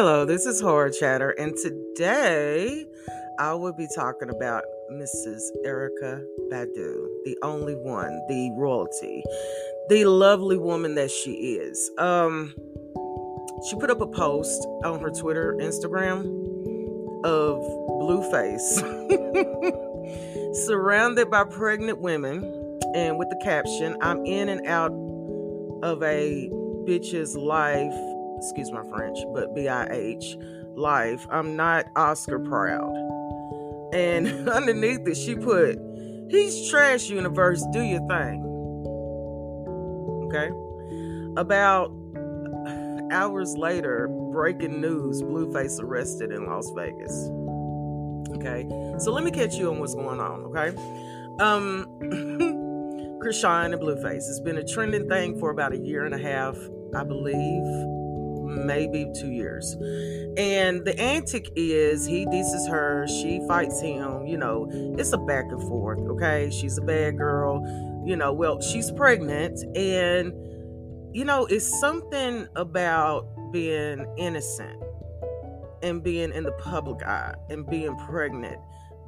Hello, this is Horror Chatter, and today I will be talking about Mrs. Erykah Badu, the only one, the royalty, the lovely woman that she is. Um, she put up a post on her Twitter, Instagram of Blueface surrounded by pregnant women, and with the caption, "I'm in and out of a bitch's life." Excuse my French, but B I H life. I'm not Oscar proud. And underneath it, she put, He's trash universe, do your thing. Okay. About hours later, breaking news Blueface arrested in Las Vegas. Okay. So let me catch you on what's going on. Okay. Um, Chrisean and Blueface. It's been a trending thing for about a year and a half, I believe maybe two years. And the antic is he disses her, she fights him, you know, it's a back and forth, okay? She's a bad girl, you know, well, she's pregnant, and, you know, it's something about being innocent and being in the public eye and being pregnant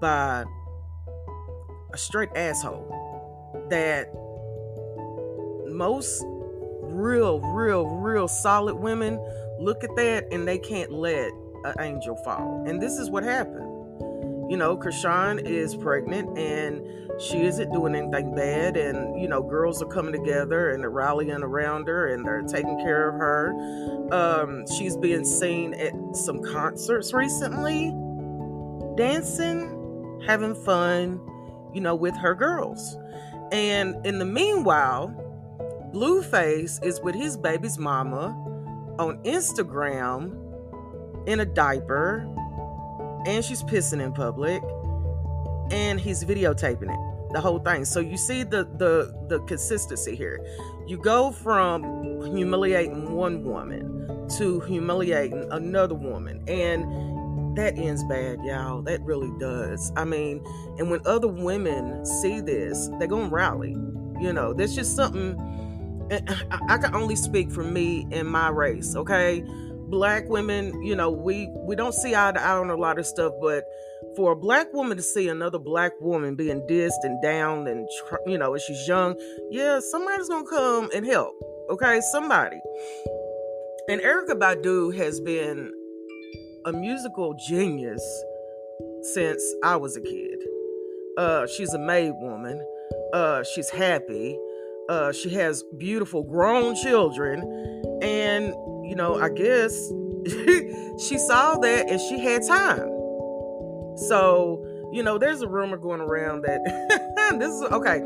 by a straight asshole that most real, real, real solid women look at that and they can't let an angel fall. And this is what happened. You know, Chrisean is pregnant and she isn't doing anything bad. And, you know, girls are coming together and they're rallying around her and they're taking care of her. Um, she's being seen at some concerts recently, dancing, having fun, you know, with her girls. And in the meanwhile, Blueface is with his baby's mama on Instagram in a diaper and she's pissing in public and he's videotaping it the whole thing. So you see the the the consistency here. You go from humiliating one woman to humiliating another woman and that ends bad y'all. That really does. I mean and when other women see this they're gonna rally. You know there's just something I can only speak for me and my race, okay? Black women, you know, we we don't see eye to eye on a lot of stuff, but for a black woman to see another black woman being dissed and down and you know, as she's young, yeah, somebody's gonna come and help, okay? Somebody. And Erykah Badu has been a musical genius since I was a kid. Uh, she's a made woman. Uh, she's happy. Uh, she has beautiful grown children, and you know, I guess she saw that and she had time. So, you know, there's a rumor going around that this is okay.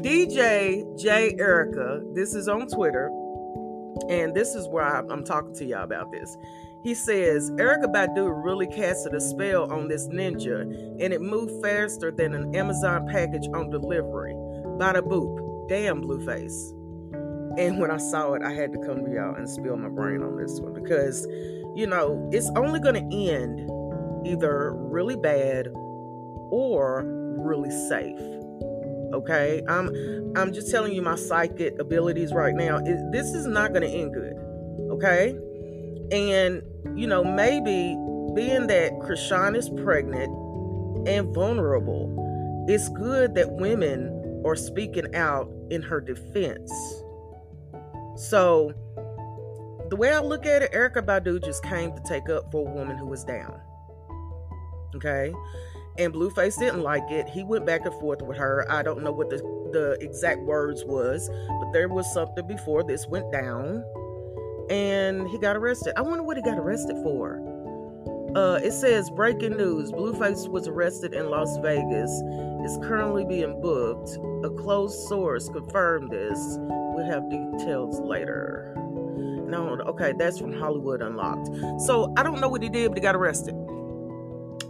DJ J Erica, this is on Twitter, and this is where I'm talking to y'all about this. He says Erykah Badu really casted a spell on this ninja, and it moved faster than an Amazon package on delivery. Bada boop damn Blueface. And when I saw it, I had to come to y'all and spill my brain on this one because, you know, it's only going to end either really bad or really safe. Okay, I'm I'm just telling you my psychic abilities right now. It, this is not going to end good. Okay, and you know maybe being that Chrisean is pregnant and vulnerable, it's good that women or speaking out in her defense. So, the way I look at it, Erykah Badu just came to take up for a woman who was down. Okay? And Blueface didn't like it. He went back and forth with her. I don't know what the, the exact words was, but there was something before this went down. And he got arrested. I wonder what he got arrested for. Uh, it says breaking news Blueface was arrested in Las Vegas, is currently being booked. A close source confirmed this. We'll have details later. No, okay, that's from Hollywood Unlocked. So I don't know what he did, but he got arrested.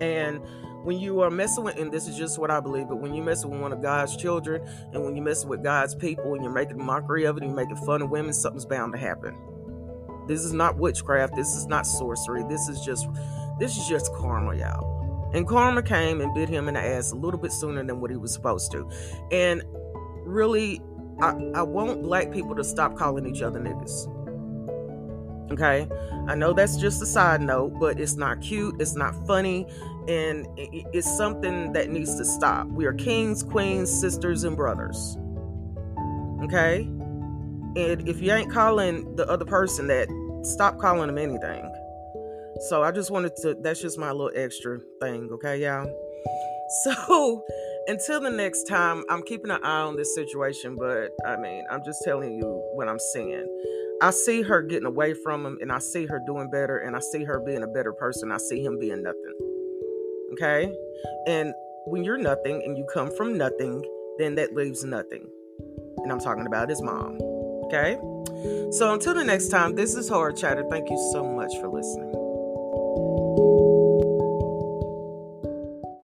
And when you are messing with, and this is just what I believe, but when you mess with one of God's children and when you mess with God's people and you're making mockery of it and you're making fun of women, something's bound to happen. This is not witchcraft. This is not sorcery. This is just this is just karma, y'all. And karma came and bit him in the ass a little bit sooner than what he was supposed to. And really, I, I want black people to stop calling each other niggas. Okay. I know that's just a side note, but it's not cute. It's not funny. And it's something that needs to stop. We are kings, queens, sisters, and brothers. Okay. And if you ain't calling the other person that, stop calling them anything. So I just wanted to, that's just my little extra thing. Okay, y'all. So until the next time, I'm keeping an eye on this situation, but I mean, I'm just telling you what I'm seeing. I see her getting away from him and I see her doing better and I see her being a better person. I see him being nothing. Okay? And when you're nothing and you come from nothing, then that leaves nothing. And I'm talking about his mom. Okay? So until the next time, this is Horror Chatter. Thank you so much for listening.